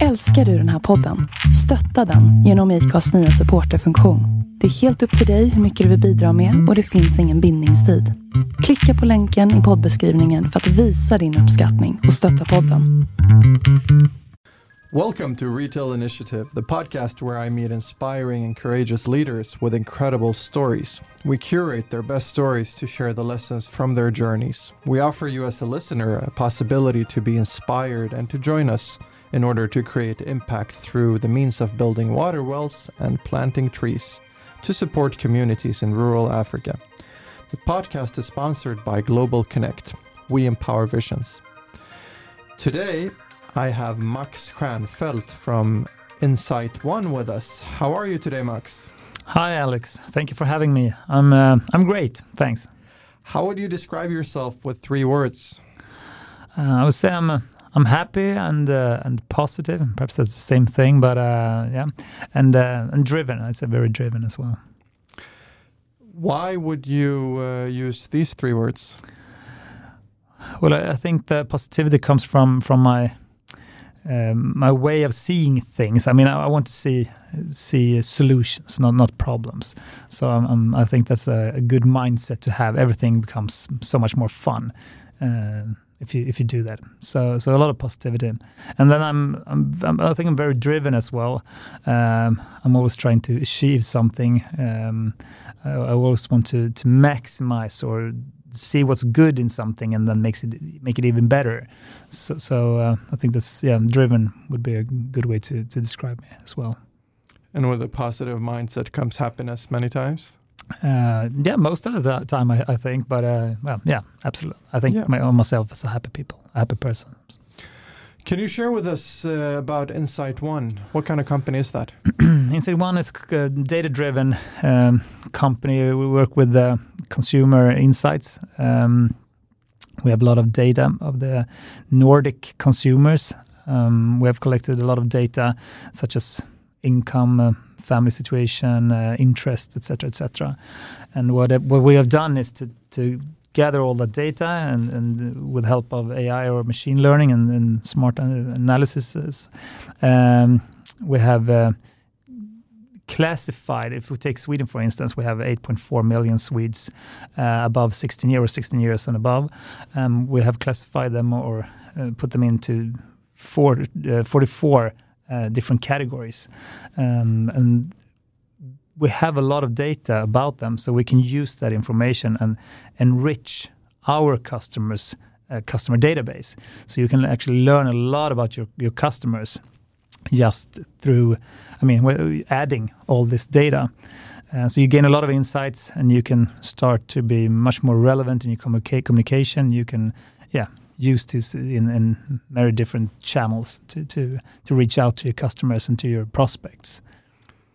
Älskar du den här podden? Stötta den genom IKAs nya supporterfunktion. Det är helt upp till dig hur mycket du vill bidra med och det finns ingen bindningstid. Klicka på länken i poddbeskrivningen för att visa din uppskattning och stötta podden. Welcome to Retail Initiative, the podcast where I meet inspiring and courageous leaders with incredible stories. We curate their best stories to share the lessons from their journeys. We offer you, as a listener, a possibility to be inspired and to join us in order to create impact through the means of building water wells and planting trees to support communities in rural Africa. The podcast is sponsored by Global Connect. We empower visions. Today, I have Max Stjernfeldt from Insight One with us. How are you today, Max? Hi, Alex. Thank you for having me. I'm uh, I'm great. Thanks. How would you describe yourself with three words? Uh, I would say I'm uh, I'm happy and uh, and positive. Perhaps that's the same thing, but uh, yeah, and uh, and driven. I say very driven as well. Why would you use these three words? Well, I, I think the positivity comes from from my um, my way of seeing things. I mean, I, I, want to see see solutions, not not problems. So um, um, I think that's a, a, good mindset to have. Everything becomes so much more fun uh, if you if you do that. So so a lot of positivity, and then I'm, I'm, I'm i think I'm very driven as well. Um, I'm always trying to achieve something. Um, I, I always want to to maximize or see what's good in something and then makes it make it even better. So, so uh, I think that's yeah, driven would be a good way to to describe me as well. And with a positive mindset comes happiness many times. Uh, yeah, most of the time I, I think, but uh, well, yeah, absolutely. I think yeah. my, myself as a happy people, a happy person. Can you share with us uh, about Insight One? What kind of company is that? Insight One is a data-driven um, company. We work with uh, consumer insights. Um, we have a lot of data of the Nordic consumers. Um, we have collected a lot of data, such as income, uh, family situation, uh, interest, etc., etc. And what what we have done is to to gather all the data and, and with help of AI or machine learning and, and smart analysis, um, we have. Uh, classified, if we take Sweden for instance, we have 8.4 million Swedes uh, above 16 years 16 years and above. Um, we have classified them or uh, put them into four, uh, 44 uh, different categories. Um, and we have a lot of data about them, so we can use that information and enrich our customers' uh, customer database. So you can actually learn a lot about your, your customers just through, I mean, adding all this data. Uh, so you gain a lot of insights, and you can start to be much more relevant in your communica- communication. You can, yeah, use this in, in very different channels to, to to reach out to your customers and to your prospects.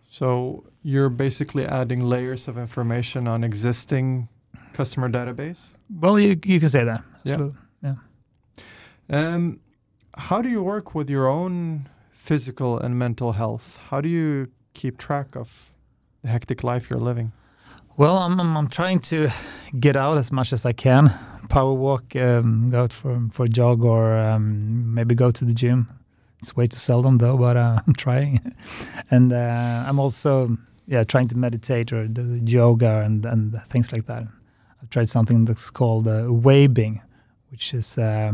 So you're basically adding layers of information on existing customer database. Well, you you can say that. Absolutely. Yeah. yeah. Um, how do you work with your own physical and mental health? How do you keep track of the hectic life you're living? Well, I'm, I'm, I'm trying to get out as much as I can, power walk, um, go out for for a jog, or um, maybe go to the gym. It's way too seldom though, but uh, I'm trying. and uh, I'm also yeah trying to meditate or do yoga and and things like that. I've tried something that's called uh, waving, which is uh,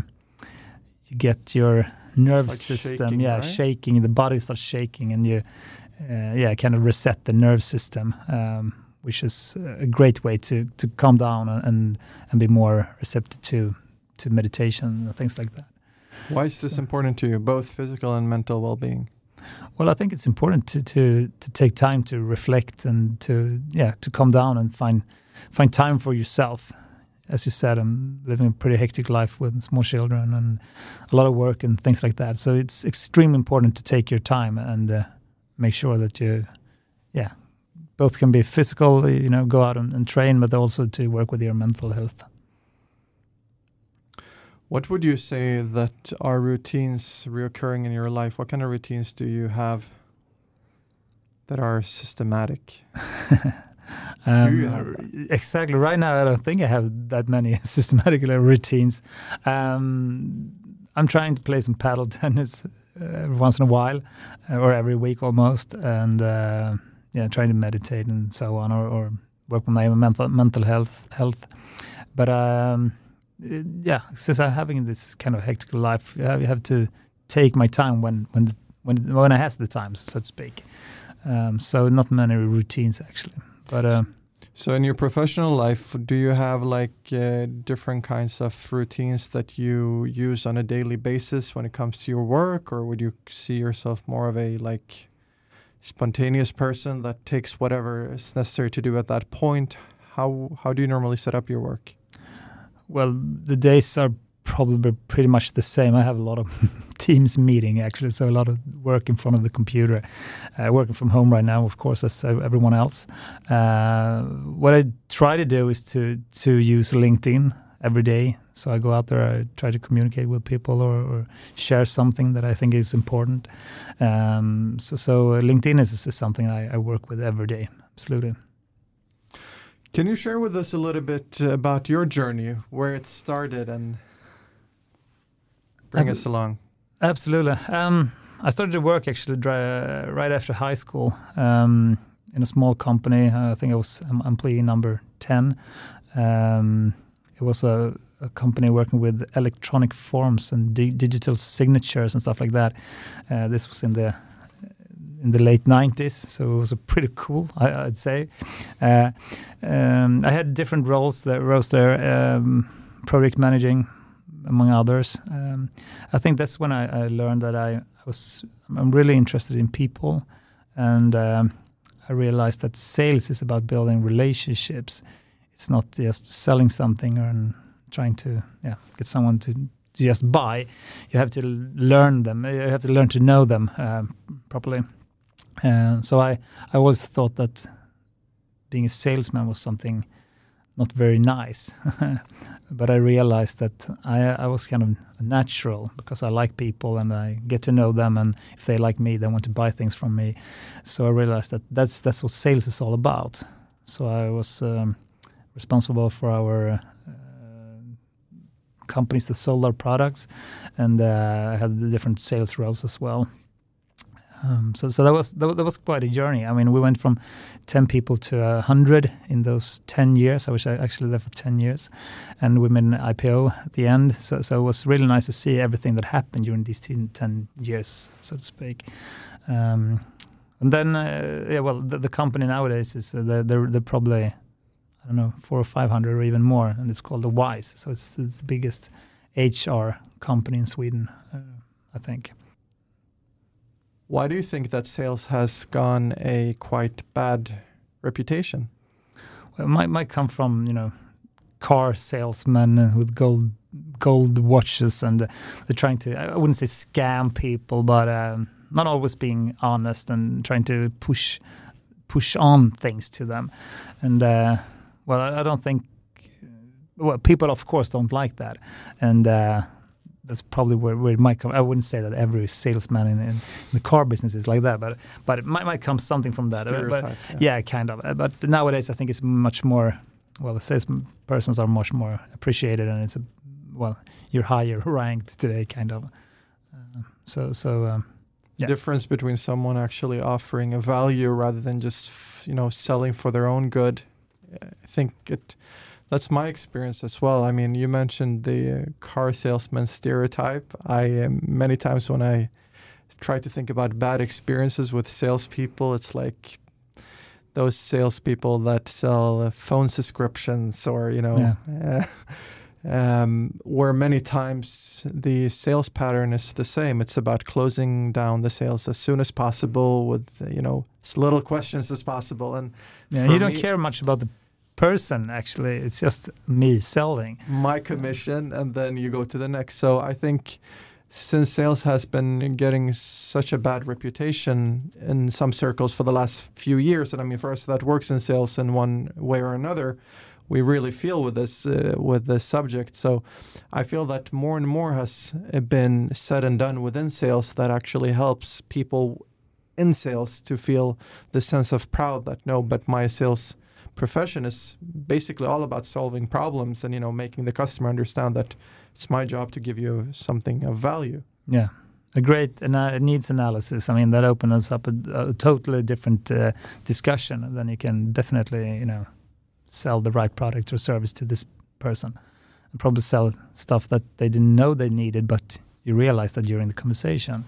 you get your nerve like system, shaking, yeah, right? shaking. The body starts shaking, and you, uh, yeah, kind of reset the nerve system, um, which is a great way to to calm down and and be more receptive to to meditation and things like that. Why is this so, important to you, both physical and mental well-being? Well, I think it's important to to to take time to reflect and to yeah to calm down and find find time for yourself as you said, I'm living a pretty hectic life with small children and a lot of work and things like that. So it's extremely important to take your time and uh, make sure that you, yeah, both can be physical, you know, go out and, and train, but also to work with your mental health. What would you say that are routines reoccurring in your life? What kind of routines do you have that are systematic? Um, exactly. Right now, I don't think I have that many systematic routines. Um, I'm trying to play some paddle tennis every once in a while, uh, or every week almost, and uh, yeah, trying to meditate and so on, or, or work with my mental mental health health. But um, yeah, since I'm having this kind of hectic life, I have, have to take my time when when the, when when I has the time, so to speak. Um, so not many routines actually, but. Uh, so in your professional life, do you have like uh, different kinds of routines that you use on a daily basis when it comes to your work, or would you see yourself more of a like spontaneous person that takes whatever is necessary to do at that point? How how do you normally set up your work? Well, the days are probably pretty much the same. I have a lot of Teams meeting actually, so a lot of work in front of the computer. Uh, working from home right now, of course, as everyone else. Uh, what I try to do is to to use LinkedIn every day. So I go out there, I try to communicate with people or, or share something that I think is important. Um, so, so LinkedIn is, is something I, I work with every day. Absolutely. Can you share with us a little bit about your journey, where it started, and bring us along? Absolutely. Um, I started to work actually dry, right after high school um, in a small company. I think I was employee number 10. Um, it was a, a, company working with electronic forms and di digital signatures and stuff like that. Uh, this was in the in the late 90s, so it was pretty cool, I, would say. Uh, um, I had different roles that there, um, project managing, among others. Um, I think that's when I, I learned that I, I, was I'm really interested in people, and um, I realized that sales is about building relationships. It's not just selling something or trying to yeah get someone to just buy. You have to learn them. You have to learn to know them uh, properly. Uh, so I, I always thought that being a salesman was something not very nice. but I realized that I, I was kind of natural because I like people and I get to know them, and if they like me, they want to buy things from me. So I realized that that's that's what sales is all about. So I was um, responsible for our uh, companies that sold our products, and uh, I had the different sales roles as well. Um, so, so that was that, that, was quite a journey. I mean, we went from ten people to hundred in those ten years. I was actually there for ten years, and we made an IPO at the end. So, so it was really nice to see everything that happened during these 10, 10 years, so to speak. Um, and then, uh, yeah, well, the, the, company nowadays is uh, they're, they're, they're probably I don't know four or five hundred or even more, and it's called the Wise. So it's, it's the biggest HR company in Sweden, uh, I think. Why do you think that sales has gone a quite bad reputation? Well, it might might come from you know car salesmen with gold gold watches and they're trying to I wouldn't say scam people, but um, not always being honest and trying to push push on things to them. And uh, well, I, I, don't think well people of course don't like that, and uh, that's probably where, where it might come. I wouldn't say that every salesman in, in the car business is like that, but but it might, might come something from that. But, yeah. yeah. kind of. But nowadays, I think it's much more. Well, the salespersons are much more appreciated, and it's a well, you're higher ranked today, kind of. Uh, so so. Um, yeah. difference between someone actually offering a value rather than just you know selling for their own good. I think it that's my experience as well. I mean, you mentioned the car salesman stereotype. I um, many times when I try to think about bad experiences with salespeople, it's like those salespeople that sell uh, phone subscriptions or you know. Yeah. um, where many times the sales pattern is the same. It's about closing down the sales as soon as possible with you know as little questions as possible. And yeah, you don't me, care much about the person actually. It's just me selling. My commission and then you go to the next. So i think since sales has been getting such a bad reputation in some circles for the last few years and i mean for us that works in sales in one way or another we really feel with this uh, with this subject. So i feel that more and more has been said and done within sales that actually helps people in sales to feel the sense of proud that no but my sales profession is basically all about solving problems and you know making the customer understand that it's my job to give you something of value. Yeah, a great ana- needs analysis. I mean, that opens up a, a totally different uh, discussion. And then you can definitely, you know, sell the right product or service to this person, and probably sell stuff that they didn't know they needed, but you realize that during the conversation.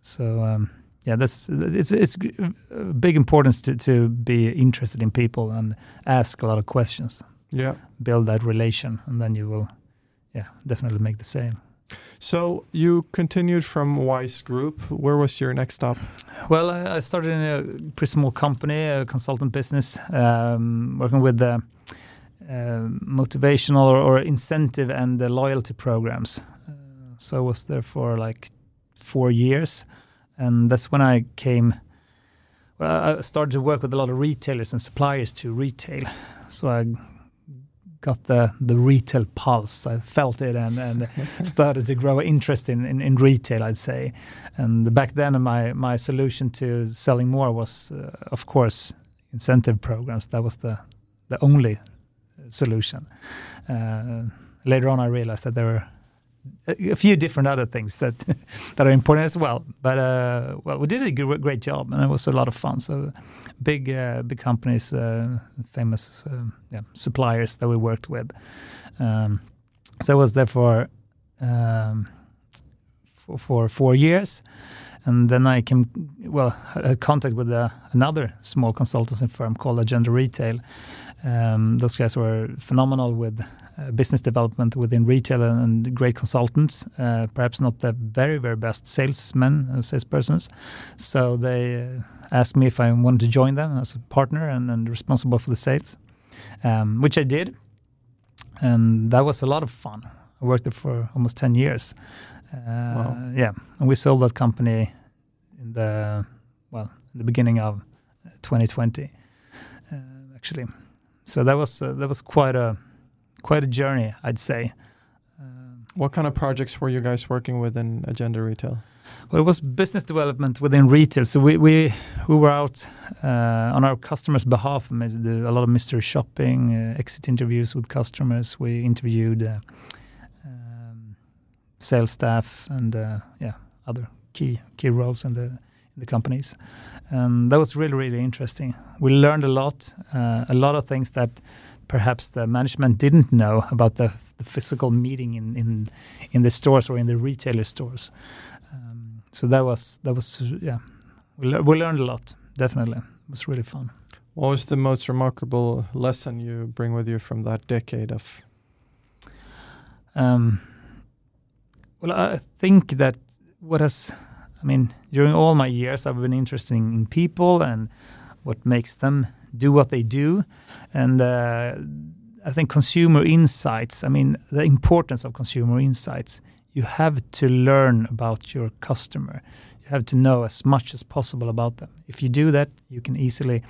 So um, yeah, that's it's it's big importance to to be interested in people and ask a lot of questions. Yeah. Build that relation, and then you will, yeah, definitely make the sale. So you continued from Wise Group. Where was your next stop? Well, I, I started in a pretty small company, a consultant business, um, working with the uh, motivational or, or, incentive and the loyalty programs. Uh, so I was there for like four years, and that's when I came. Well, I started to work with a lot of retailers and suppliers to retail. So I got the the retail pulse. I felt it and, and started to grow interest in, in, in, retail, I'd say. And back then, my my solution to selling more was, uh, of course, incentive programs. That was the the only solution. Uh, later on, I realized that there were a few different other things that that are important as well. But uh, well, we did a great job, and it was a lot of fun. So big uh, big companies, uh, famous uh, yeah, suppliers that we worked with. Um, so I was there for, um, for for four years, and then I came well had contact with uh, another small consultancy firm called Agenda Retail. Um, those guys were phenomenal with uh, business development within retail and, great consultants, uh, perhaps not the very, very best salesmen, uh, salespersons. So they asked me if I wanted to join them as a partner and, and responsible for the sales, um, which I did. And that was a lot of fun. I worked there for almost 10 years. Uh, wow. Yeah. And we sold that company in the, well, in the beginning of 2020, uh, actually. So that was, uh, that was quite a, quite a journey, I'd say. What kind of projects were you guys working with in Agenda Retail? Well, it was business development within retail. So we we, we were out uh, on our customers' behalf, a lot of mystery shopping, uh, exit interviews with customers. We interviewed uh, sales staff and uh, yeah other key key roles in the in the companies, and that was really really interesting. We learned a lot, uh, a lot of things that perhaps the management didn't know about the, the physical meeting in, in in the stores or in the retailer stores. Um, so that was that was yeah, we, le we learned a lot. Definitely, it was really fun. What was the most remarkable lesson you bring with you from that decade of? Um, well, I think that what has, I mean, during all my years, I've been interested in people and what makes them do what they do. And uh, I think consumer insights, I mean, the importance of consumer insights, you have to learn about your customer. You have to know as much as possible about them. If you do that, you can easily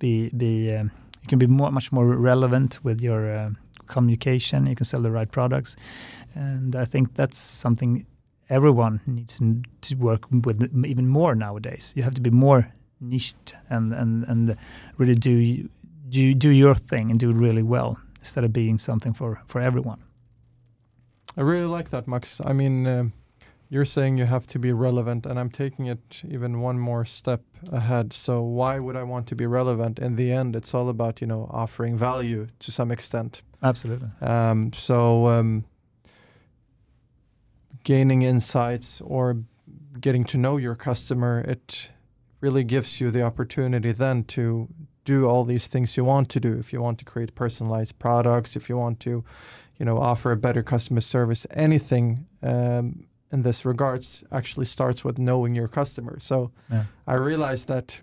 be, be um, you can be more, much more relevant with your uh, communication. You can sell the right products. And I think that's something everyone needs to work with even more nowadays. You have to be more niched and and and really do do do your thing and do it really well instead of being something for for everyone. I really like that, Max. I mean, uh, you're saying you have to be relevant, and I'm taking it even one more step ahead. So why would I want to be relevant? In the end, it's all about you know offering value to some extent. Absolutely. Um, so um, gaining insights or getting to know your customer, it really gives you the opportunity then to do all these things you want to do. If you want to create personalized products, if you want to, you know, offer a better customer service, anything um, in this regards actually starts with knowing your customer. So yeah. I realized that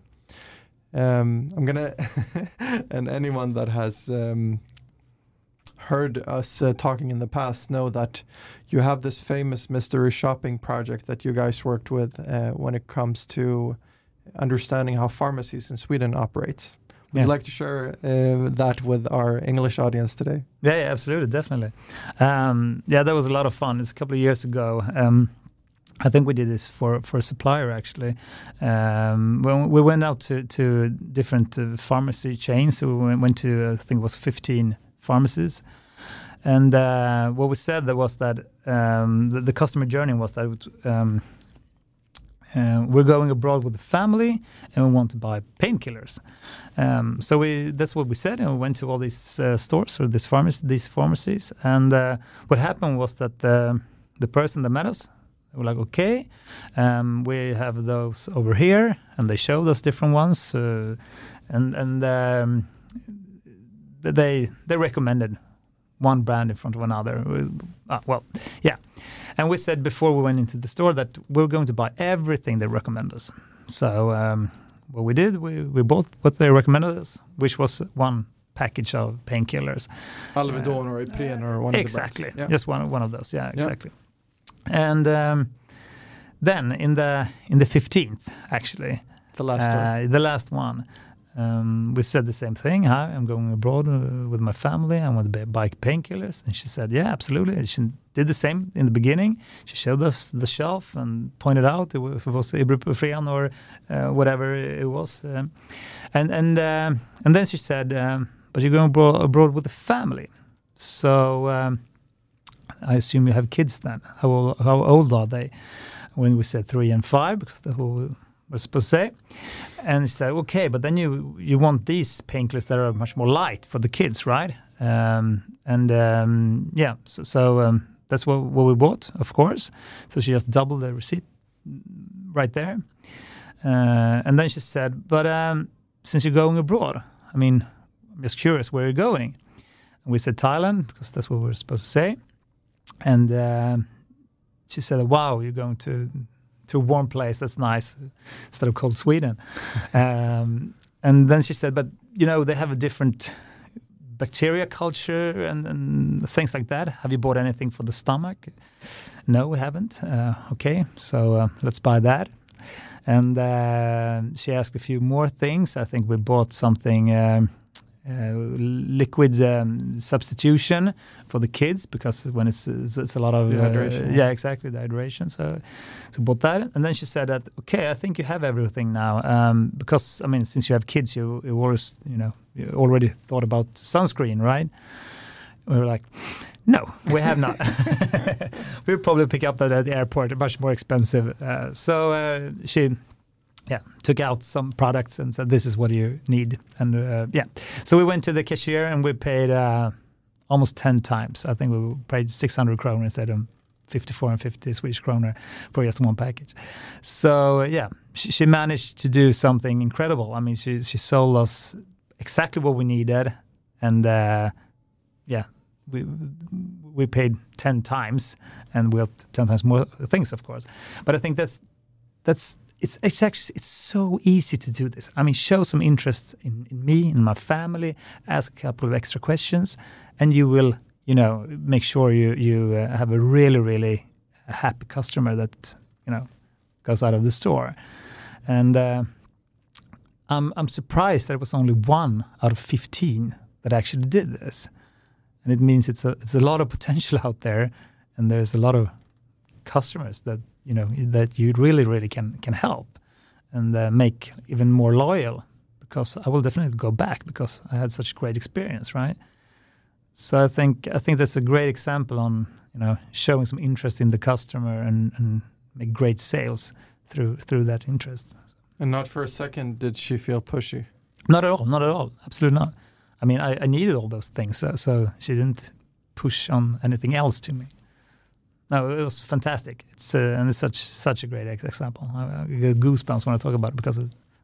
um, I'm gonna, and anyone that has um, heard us uh, talking in the past know that you have this famous mystery shopping project that you guys worked with uh, when it comes to understanding how pharmacies in Sweden operates. Would yeah. you like to share uh, that with our English audience today? Yeah, yeah absolutely, definitely. Um, yeah, that was a lot of fun. It's a couple of years ago. Um, I think we did this for for a supplier actually. Um, when we went out to to different uh, pharmacy chains, so we went to uh, I think it was 15 pharmacies, and uh, what we said that was that um, the, the, customer journey was that um, Uh, we're going abroad with the family, and we want to buy painkillers. Um, so we that's what we said, and we went to all these uh, stores or these pharmacies, these pharmacies. And uh, what happened was that the the person that met us were like, okay, um, we have those over here, and they showed us different ones, uh, and and um, they they recommended one brand in front of another. Uh, well, yeah. And we said before we went into the store that we are going to buy everything they recommend us. So um, what we did, we, we bought what they recommended us, which was one package of painkillers. Alvedon uh, or Ipren or one exactly. of Exactly. Yeah. Just one one of those. Yeah, exactly. Yeah. And um, then in the in the fifteenth, actually, the last uh, the last one, um, we said the same thing. Hi, I'm going abroad uh, with my family. I want to buy painkillers. And she said, Yeah, absolutely. She did the same in the beginning. She showed us the shelf and pointed out if it was ibuprofen or uh, whatever it was. Um, and and uh, and then she said, um, But you're going abroad, abroad with the family. So um, I assume you have kids then. How old, how old are they? When we said three and five, because what we were supposed to say. And she said, okay, but then you you want these painkillers that are much more light for the kids, right? Um, and um, yeah, so, so um, that's what, what we bought, of course. So she just doubled the receipt right there. Uh, and then she said, but um, since you're going abroad, I mean, I'm just curious where you're going. And we said Thailand because that's what we are supposed to say. And uh, she said, wow, you're going to to a warm place. That's nice instead of cold Sweden. um, and then she said, but you know, they have a different bacteria culture and, and, things like that. Have you bought anything for the stomach? No, we haven't. Uh, okay, so uh, let's buy that. And uh, she asked a few more things. I think we bought something. Um, uh, liquid um, substitution for the kids because when it's it's, it's a lot of uh, yeah exactly the hydration. So so bought that. And then she said that okay I think you have everything now. Um, because I mean since you have kids you, you always you know you already thought about sunscreen right? We were like no we have not. We'll probably pick up that at the airport much more expensive. Uh, so uh, she yeah, took out some products and said, "This is what you need." And uh, yeah, so we went to the cashier and we paid uh, almost ten times. I think we paid six hundred kroner instead of fifty-four and fifty Swedish kroner for just one package. So yeah, she, she, managed to do something incredible. I mean, she she sold us exactly what we needed, and uh, yeah, we we paid ten times, and we got ten times more things, of course. But I think that's that's it's it's actually it's so easy to do this. I mean, show some interest in, in me, in my family, ask a couple of extra questions, and you will, you know, make sure you you uh, have a really really happy customer that you know goes out of the store. And uh, I'm I'm surprised there was only one out of fifteen that actually did this, and it means it's a it's a lot of potential out there, and there's a lot of customers that you know that you really really can can help and uh, make even more loyal because I will definitely go back because I had such great experience, right? So I think I think that's a great example on you know showing some interest in the customer and, and make great sales through through that interest. And not for a second did she feel pushy. Not at all. Not at all. Absolutely not. I mean, I, I needed all those things, so, so she didn't push on anything else to me no, it was fantastic. It's uh, and it's such such a great example. I, get goosebumps when I talk about it because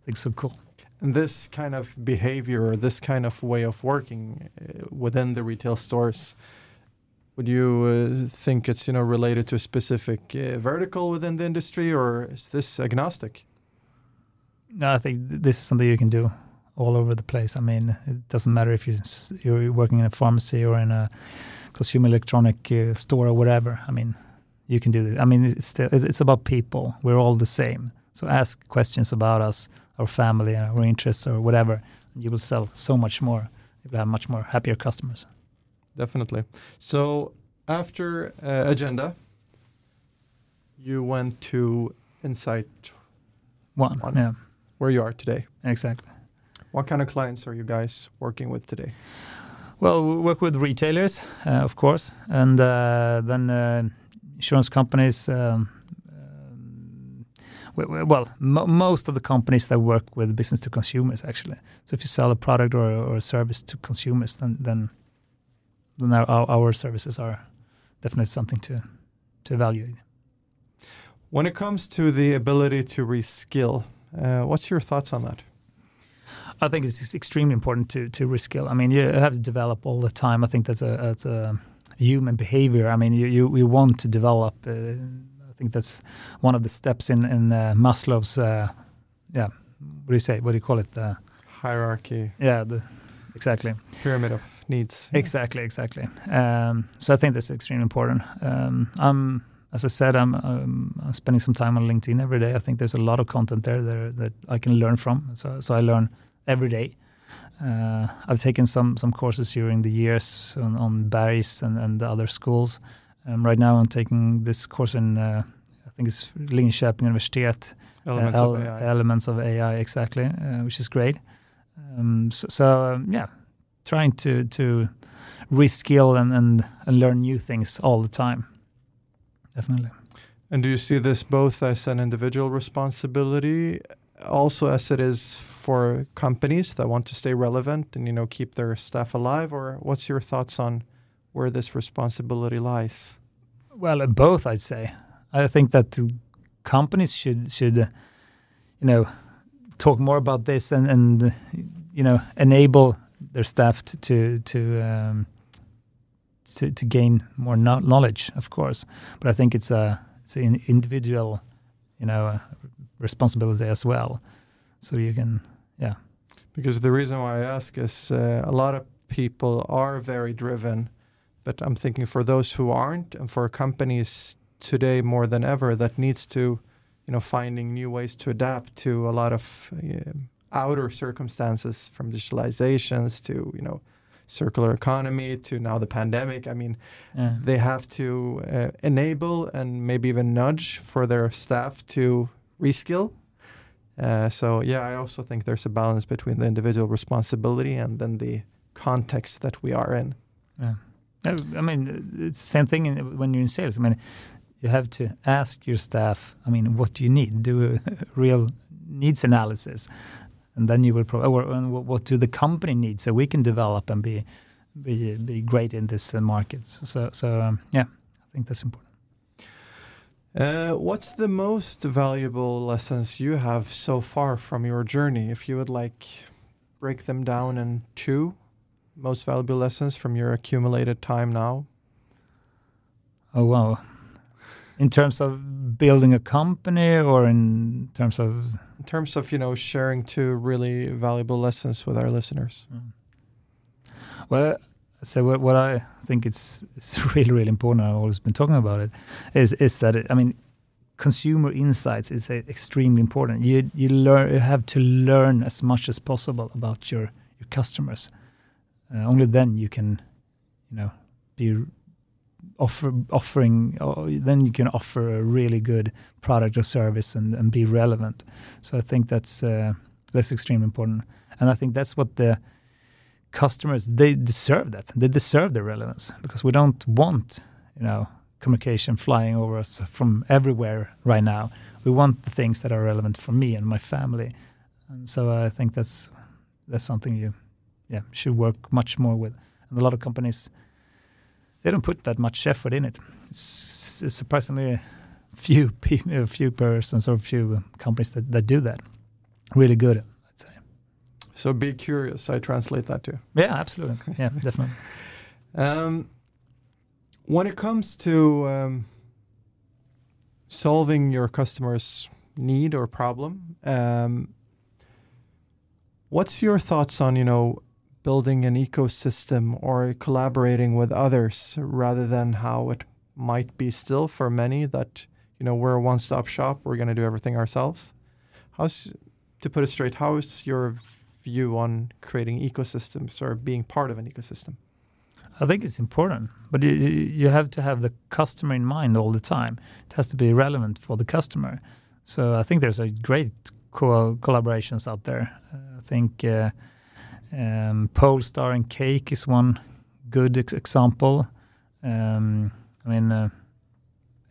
it's so cool. And this kind of behavior or this kind of way of working uh, within the retail stores, would you uh, think it's you know related to a specific uh, vertical within the industry, or is this agnostic? No, I think this is something you can do all over the place. I mean, it doesn't matter if you're, you're working in a pharmacy or in a consumer electronic uh, store or whatever. I mean, you can do this. I mean, it's still, it's about people. We're all the same. So ask questions about us, our family, our interests, or whatever. And you will sell so much more. You will have much more happier customers. Definitely. So after uh, Agenda, you went to Insight One, One, yeah, where you are today. Exactly. What kind of clients are you guys working with today? Well, we work with retailers, uh, of course, and uh, then uh, insurance companies. Um, um well, mo most of the companies that work with business to consumers actually. So if you sell a product or, or a service to consumers, then then then our, our services are definitely something to to evaluate. When it comes to the ability to reskill, uh, what's your thoughts on that? I think it's extremely important to to reskill. I mean, you have to develop all the time. I think that's a that's a human behavior. I mean, you you, you want to develop. Uh, I think that's one of the steps in in uh, Maslow's. Uh, yeah, what do you say? What do you call it? Uh, Hierarchy. Yeah, the, exactly. Pyramid of needs. Exactly, exactly. Um, so I think that's extremely important. Um, I'm, as I said, I'm, um, I'm, spending some time on LinkedIn every day. I think there's a lot of content there that, that I can learn from. So, so I learn every day. Uh, I've taken some some courses during the years on, on Berghs and, and other schools. Um, right now, I'm taking this course in uh, I think it's Linköping Universitet. Elements, uh, of, AI. elements of AI, exactly, uh, which is great. Um, so, so um, yeah, trying to to reskill and, and and learn new things all the time. Definitely. And do you see this both as an individual responsibility, also as it is for companies that want to stay relevant and you know keep their staff alive, or what's your thoughts on where this responsibility lies? Well, both, I'd say. I think that companies should should you know talk more about this and and you know enable their staff to to to, um, to, to gain more no knowledge, of course. But I think it's a it's an individual, you know, responsibility as well. So you can, yeah. Because the reason why I ask is uh, a lot of people are very driven, but I'm thinking for those who aren't, and for companies today more than ever that needs to, you know, finding new ways to adapt to a lot of uh, outer circumstances from digitalizations to you know circular economy to now the pandemic i mean yeah. they have to uh, enable and maybe even nudge for their staff to reskill uh, so yeah i also think there's a balance between the individual responsibility and then the context that we are in. Yeah. I mean it's the same thing in, when you're in sales. I mean you have to ask your staff i mean what do you need? Do a real needs analysis. And then you will provide or, what do the company need? So we can develop and be be be great in this uh, market. So so um, yeah, I think that's important. Uh, what's the most valuable lessons you have so far from your journey? If you would like break them down in two most valuable lessons from your accumulated time now. Oh wow. In terms of building a company or in terms of in terms of you know sharing two really valuable lessons with our listeners? Mm. Well, so what, what I think it's it's really really important. I've always been talking about it. Is is that it, I mean, consumer insights is extremely important. You you learn you have to learn as much as possible about your your customers. Uh, only then you can, you know, be offer offering uh, then you can offer a really good product or service and, and be relevant so i think that's uh, that's extremely important and i think that's what the customers they deserve that they deserve the relevance because we don't want you know communication flying over us from everywhere right now we want the things that are relevant for me and my family and so i think that's that's something you yeah should work much more with and a lot of companies they don't put that much effort in it. It's, it's surprisingly few people, few persons or few companies that, that do that. Really good. So be curious. I translate that too. Yeah, absolutely. Yeah, definitely. Um, when it comes to um, solving your customer's need or problem, um, what's your thoughts on you know building an ecosystem or collaborating with others rather than how it might be still for many that you know we're a one-stop shop we're going to do everything ourselves how's to put it straight how is your view on creating ecosystems or being part of an ecosystem i think it's important but you, you have to have the customer in mind all the time it has to be relevant for the customer so i think there's a great co- collaborations out there uh, i think uh, um, Polestar and Cake is one good ex example. Um, I mean, uh,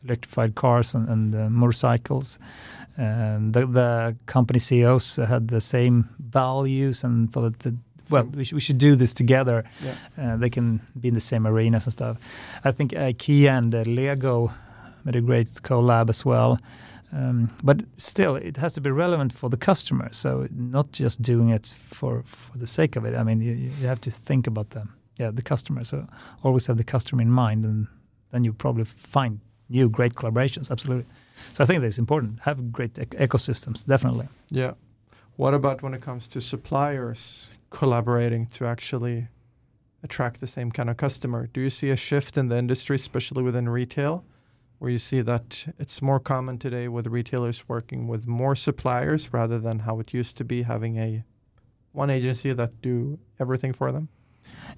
electrified cars and, and uh, motorcycles. Um, the, the company CEOs had the same values and thought that well, we, sh- we should do this together. Yeah. Uh, they can be in the same arenas and stuff. I think IKEA and uh, Lego made a great collab as well. Um, but still, it has to be relevant for the customer. So not just doing it for, for the sake of it. I mean, you, you have to think about the yeah the customer. So always have the customer in mind, and then you probably find new great collaborations. Absolutely. So I think that's important. Have great ec- ecosystems, definitely. Yeah. What about when it comes to suppliers collaborating to actually attract the same kind of customer? Do you see a shift in the industry, especially within retail, where you see that it's more common today with retailers working with more suppliers rather than how it used to be having a one agency that do everything for them?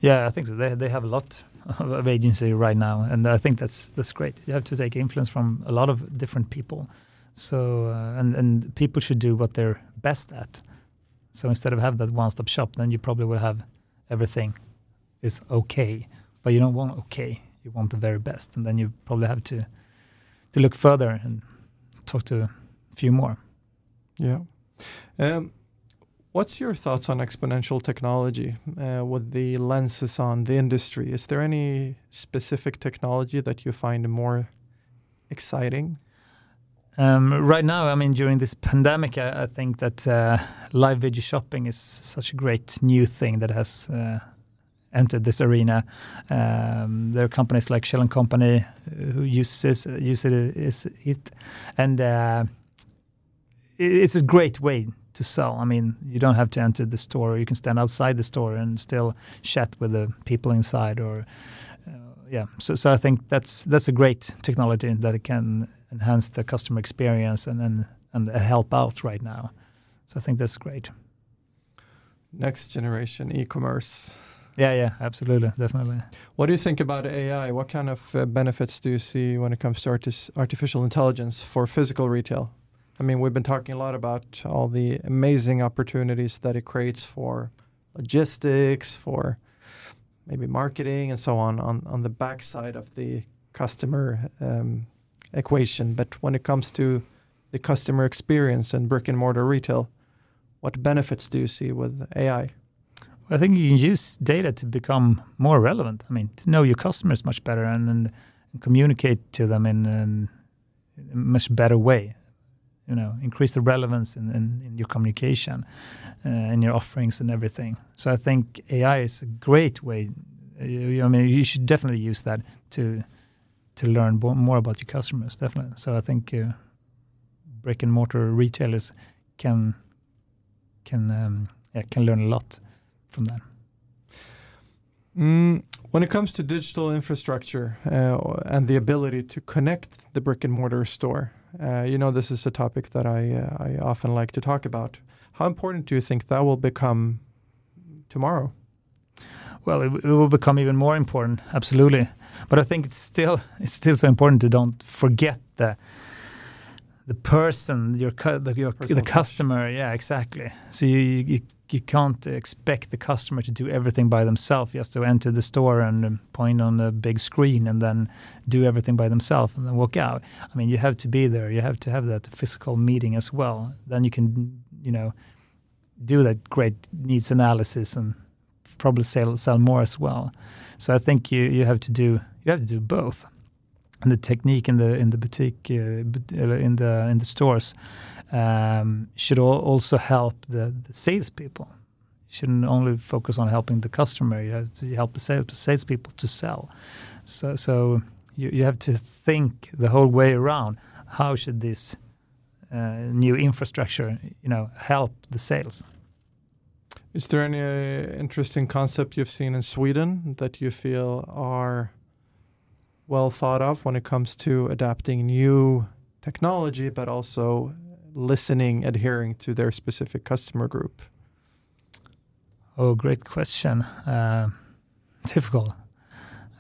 Yeah, I think so. They they have a lot of agency right now, and I think that's that's great. You have to take influence from a lot of different people. So uh, and and people should do what they're best at. So instead of have that one-stop shop, then you probably will have everything is okay, but you don't want okay. You want the very best, and then you probably have to to look further and talk to a few more. Yeah. Um, what's your thoughts on exponential technology uh, with the lenses on the industry? Is there any specific technology that you find more exciting? Um, right now, I mean, during this pandemic, I, I think that uh, live video shopping is such a great new thing that has uh, entered this arena. Um, there are companies like Kjell and Company who uses use it, is it, and uh, it's a great way to sell. I mean, you don't have to enter the store; you can stand outside the store and still chat with the people inside. Or uh, yeah, so so I think that's that's a great technology that it can enhance the customer experience and and, and help out right now. So I think that's great. Next generation e-commerce. Yeah, yeah, absolutely, definitely. What do you think about AI? What kind of uh, benefits do you see when it comes to artis- artificial intelligence for physical retail? I mean, we've been talking a lot about all the amazing opportunities that it creates for logistics, for maybe marketing, and so on on, on the backside of the customer um, equation. But when it comes to the customer experience and brick and mortar retail, what benefits do you see with AI? I think you can use data to become more relevant. I mean, to know your customers much better and, and communicate to them in, in a much better way. You know, increase the relevance in, in, in your communication, uh, your offerings and everything. So I think AI is a great way. uh, I mean, you should definitely use that to to learn bo- more about your customers. Definitely. So I think uh, brick and mortar retailers can can um, yeah, can learn a lot from that. Mm, when it comes to digital infrastructure uh, and the ability to connect the brick and mortar store, uh, you know this is a topic that I uh, I often like to talk about. How important do you think that will become tomorrow? Well, it, it will become even more important, absolutely. But I think it's still it's still so important to don't forget the the person, your the, your, Personal the touch. customer. Yeah, exactly. So you, you you can't expect the customer to do everything by themselves. Just to enter the store and um, point on a big screen and then do everything by themselves and then walk out. I mean, you have to be there. You have to have that physical meeting as well. Then you can, you know, do that great needs analysis and probably sell sell more as well. So I think you you have to do you have to do both. And the technique in the in the boutique uh, uh, in the in the stores um, should al- also help the, the salespeople. You shouldn't only focus on helping the customer. You have to help the sales salespeople to sell. So so you, you have to think the whole way around. How should this uh, new infrastructure, you know, help the sales? Is there any uh, interesting concept you've seen in Sweden that you feel are well thought of when it comes to adapting new technology, but also listening, adhering to their specific customer group? Oh, great question. Uh, difficult.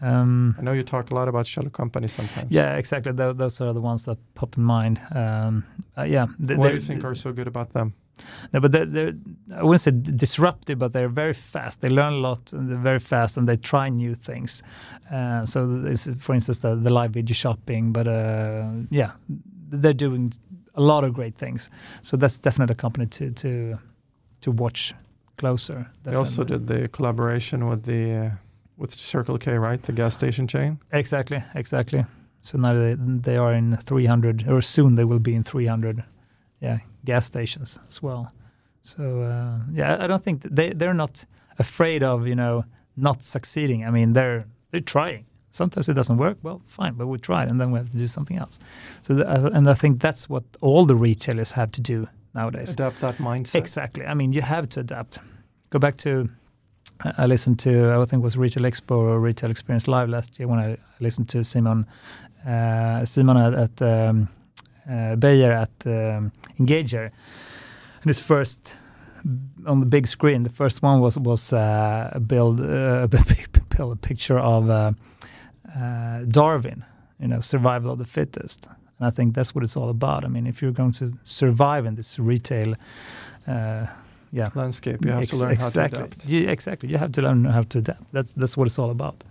Um, I know you talk a lot about Kjell companies sometimes. yeah, exactly. Tho- those are the ones that pop in mind. Um, uh, yeah. th- What do you think are so good about them? No, but they're, they're I wouldn't say disruptive, but they're very fast. They learn a lot, and they're very fast, and they try new things. Uh, so, this, for instance, the, the live video shopping. But uh, yeah, they're doing a lot of great things. So that's definitely a company to to to watch closer. They also did the collaboration with the uh, with Circle K, right? The gas station chain. Exactly, exactly. So now they, they are in 300, or soon they will be in 300, yeah, gas stations as well. So uh, yeah, I don't think they they're not afraid of you know not succeeding. I mean they're they're trying. Sometimes it doesn't work. Well, fine, but we tried, and then we have to do something else. So the, uh, and I think that's what all the retailers have to do nowadays. Adapt that mindset. Exactly. I mean, you have to adapt. Go back to I listened to I think it was Retail Expo or Retail Experience Live last year when I listened to Simon uh, Simon at, at um, Bayer at um, Engager, and his first on the big screen. The first one was was uh, a build uh, a picture of uh, uh, Darwin, you know, survival of the fittest. And I think that's what it's all about. I mean, if you're going to survive in this retail, uh, yeah, landscape, you have Ex- to learn exactly. how to adapt. You, exactly. You have to learn how to adapt. That's that's what it's all about.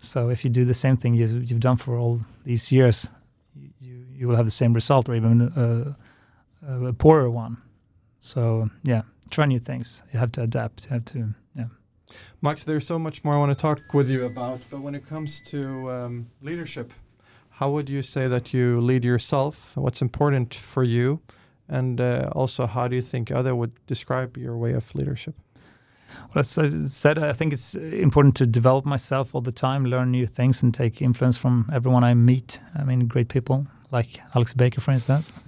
So if you do the same thing you've, you've done for all these years, you will have the same result or even a, a, a poorer one. So yeah, try new things. You have to adapt. You have to yeah. Max, there's so much more I want to talk with you about, but when it comes to um, leadership, how would you say that you lead yourself? What's important for you? And uh, also, how do you think other would describe your way of leadership? Well, as I said, I think it's important to develop myself all the time, learn new things, and take influence from everyone I meet. I mean, great people like Alex Baker, for instance.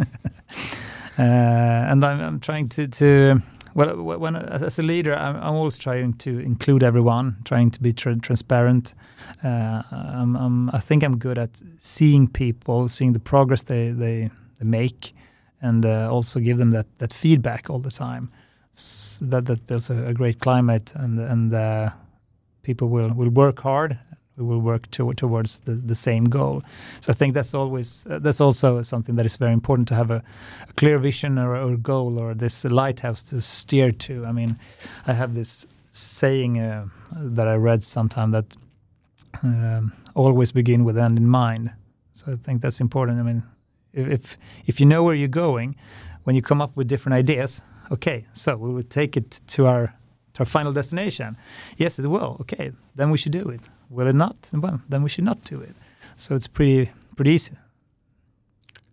uh, and I'm, I'm, trying to, to well, when as a leader, I'm, I'm, always trying to include everyone, trying to be tra transparent. Uh, I'm, I'm, i think I'm good at seeing people, seeing the progress they they, they make, and uh, also give them that that feedback all the time that that builds a, a, great climate and and uh, people will will work hard we will work to, towards the, the same goal so i think that's always uh, that's also something that is very important to have a, a clear vision or, or goal or this lighthouse to steer to i mean i have this saying uh, that i read sometime that um, always begin with end in mind so i think that's important i mean if if you know where you're going when you come up with different ideas okay, so we will take it to our to our final destination. Yes, it will. Okay, then we should do it. Will it not? Well, then we should not do it. So it's pretty pretty easy.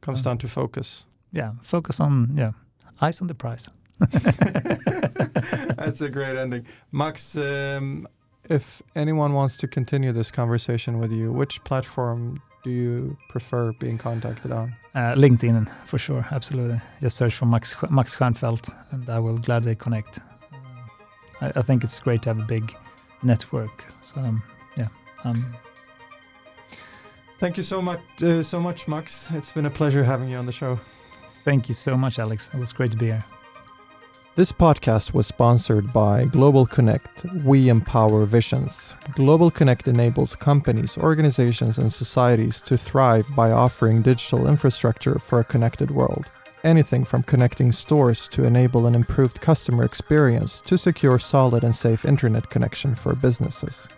Comes um, down to focus. Yeah, focus on yeah, eyes on the prize. That's a great ending, Max. Um, if anyone wants to continue this conversation with you, which platform do you prefer being contacted on? Uh, LinkedIn, for sure, absolutely. Just search for Max Max Stjernfeldt, and I will gladly connect. Uh, I, I, think it's great to have a big network. So um. Um, Thank you so much, uh, so much, Max. It's been a pleasure having you on the show. Thank you so much, Alex. It was great to be here. This podcast was sponsored by Global Connect. We empower visions. Global Connect enables companies, organizations, and societies to thrive by offering digital infrastructure for a connected world. Anything from connecting stores to enable an improved customer experience to secure solid and safe internet connection for businesses.